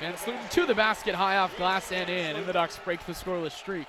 Van Sluten to the basket, high off glass and in, and the Ducks break the scoreless streak.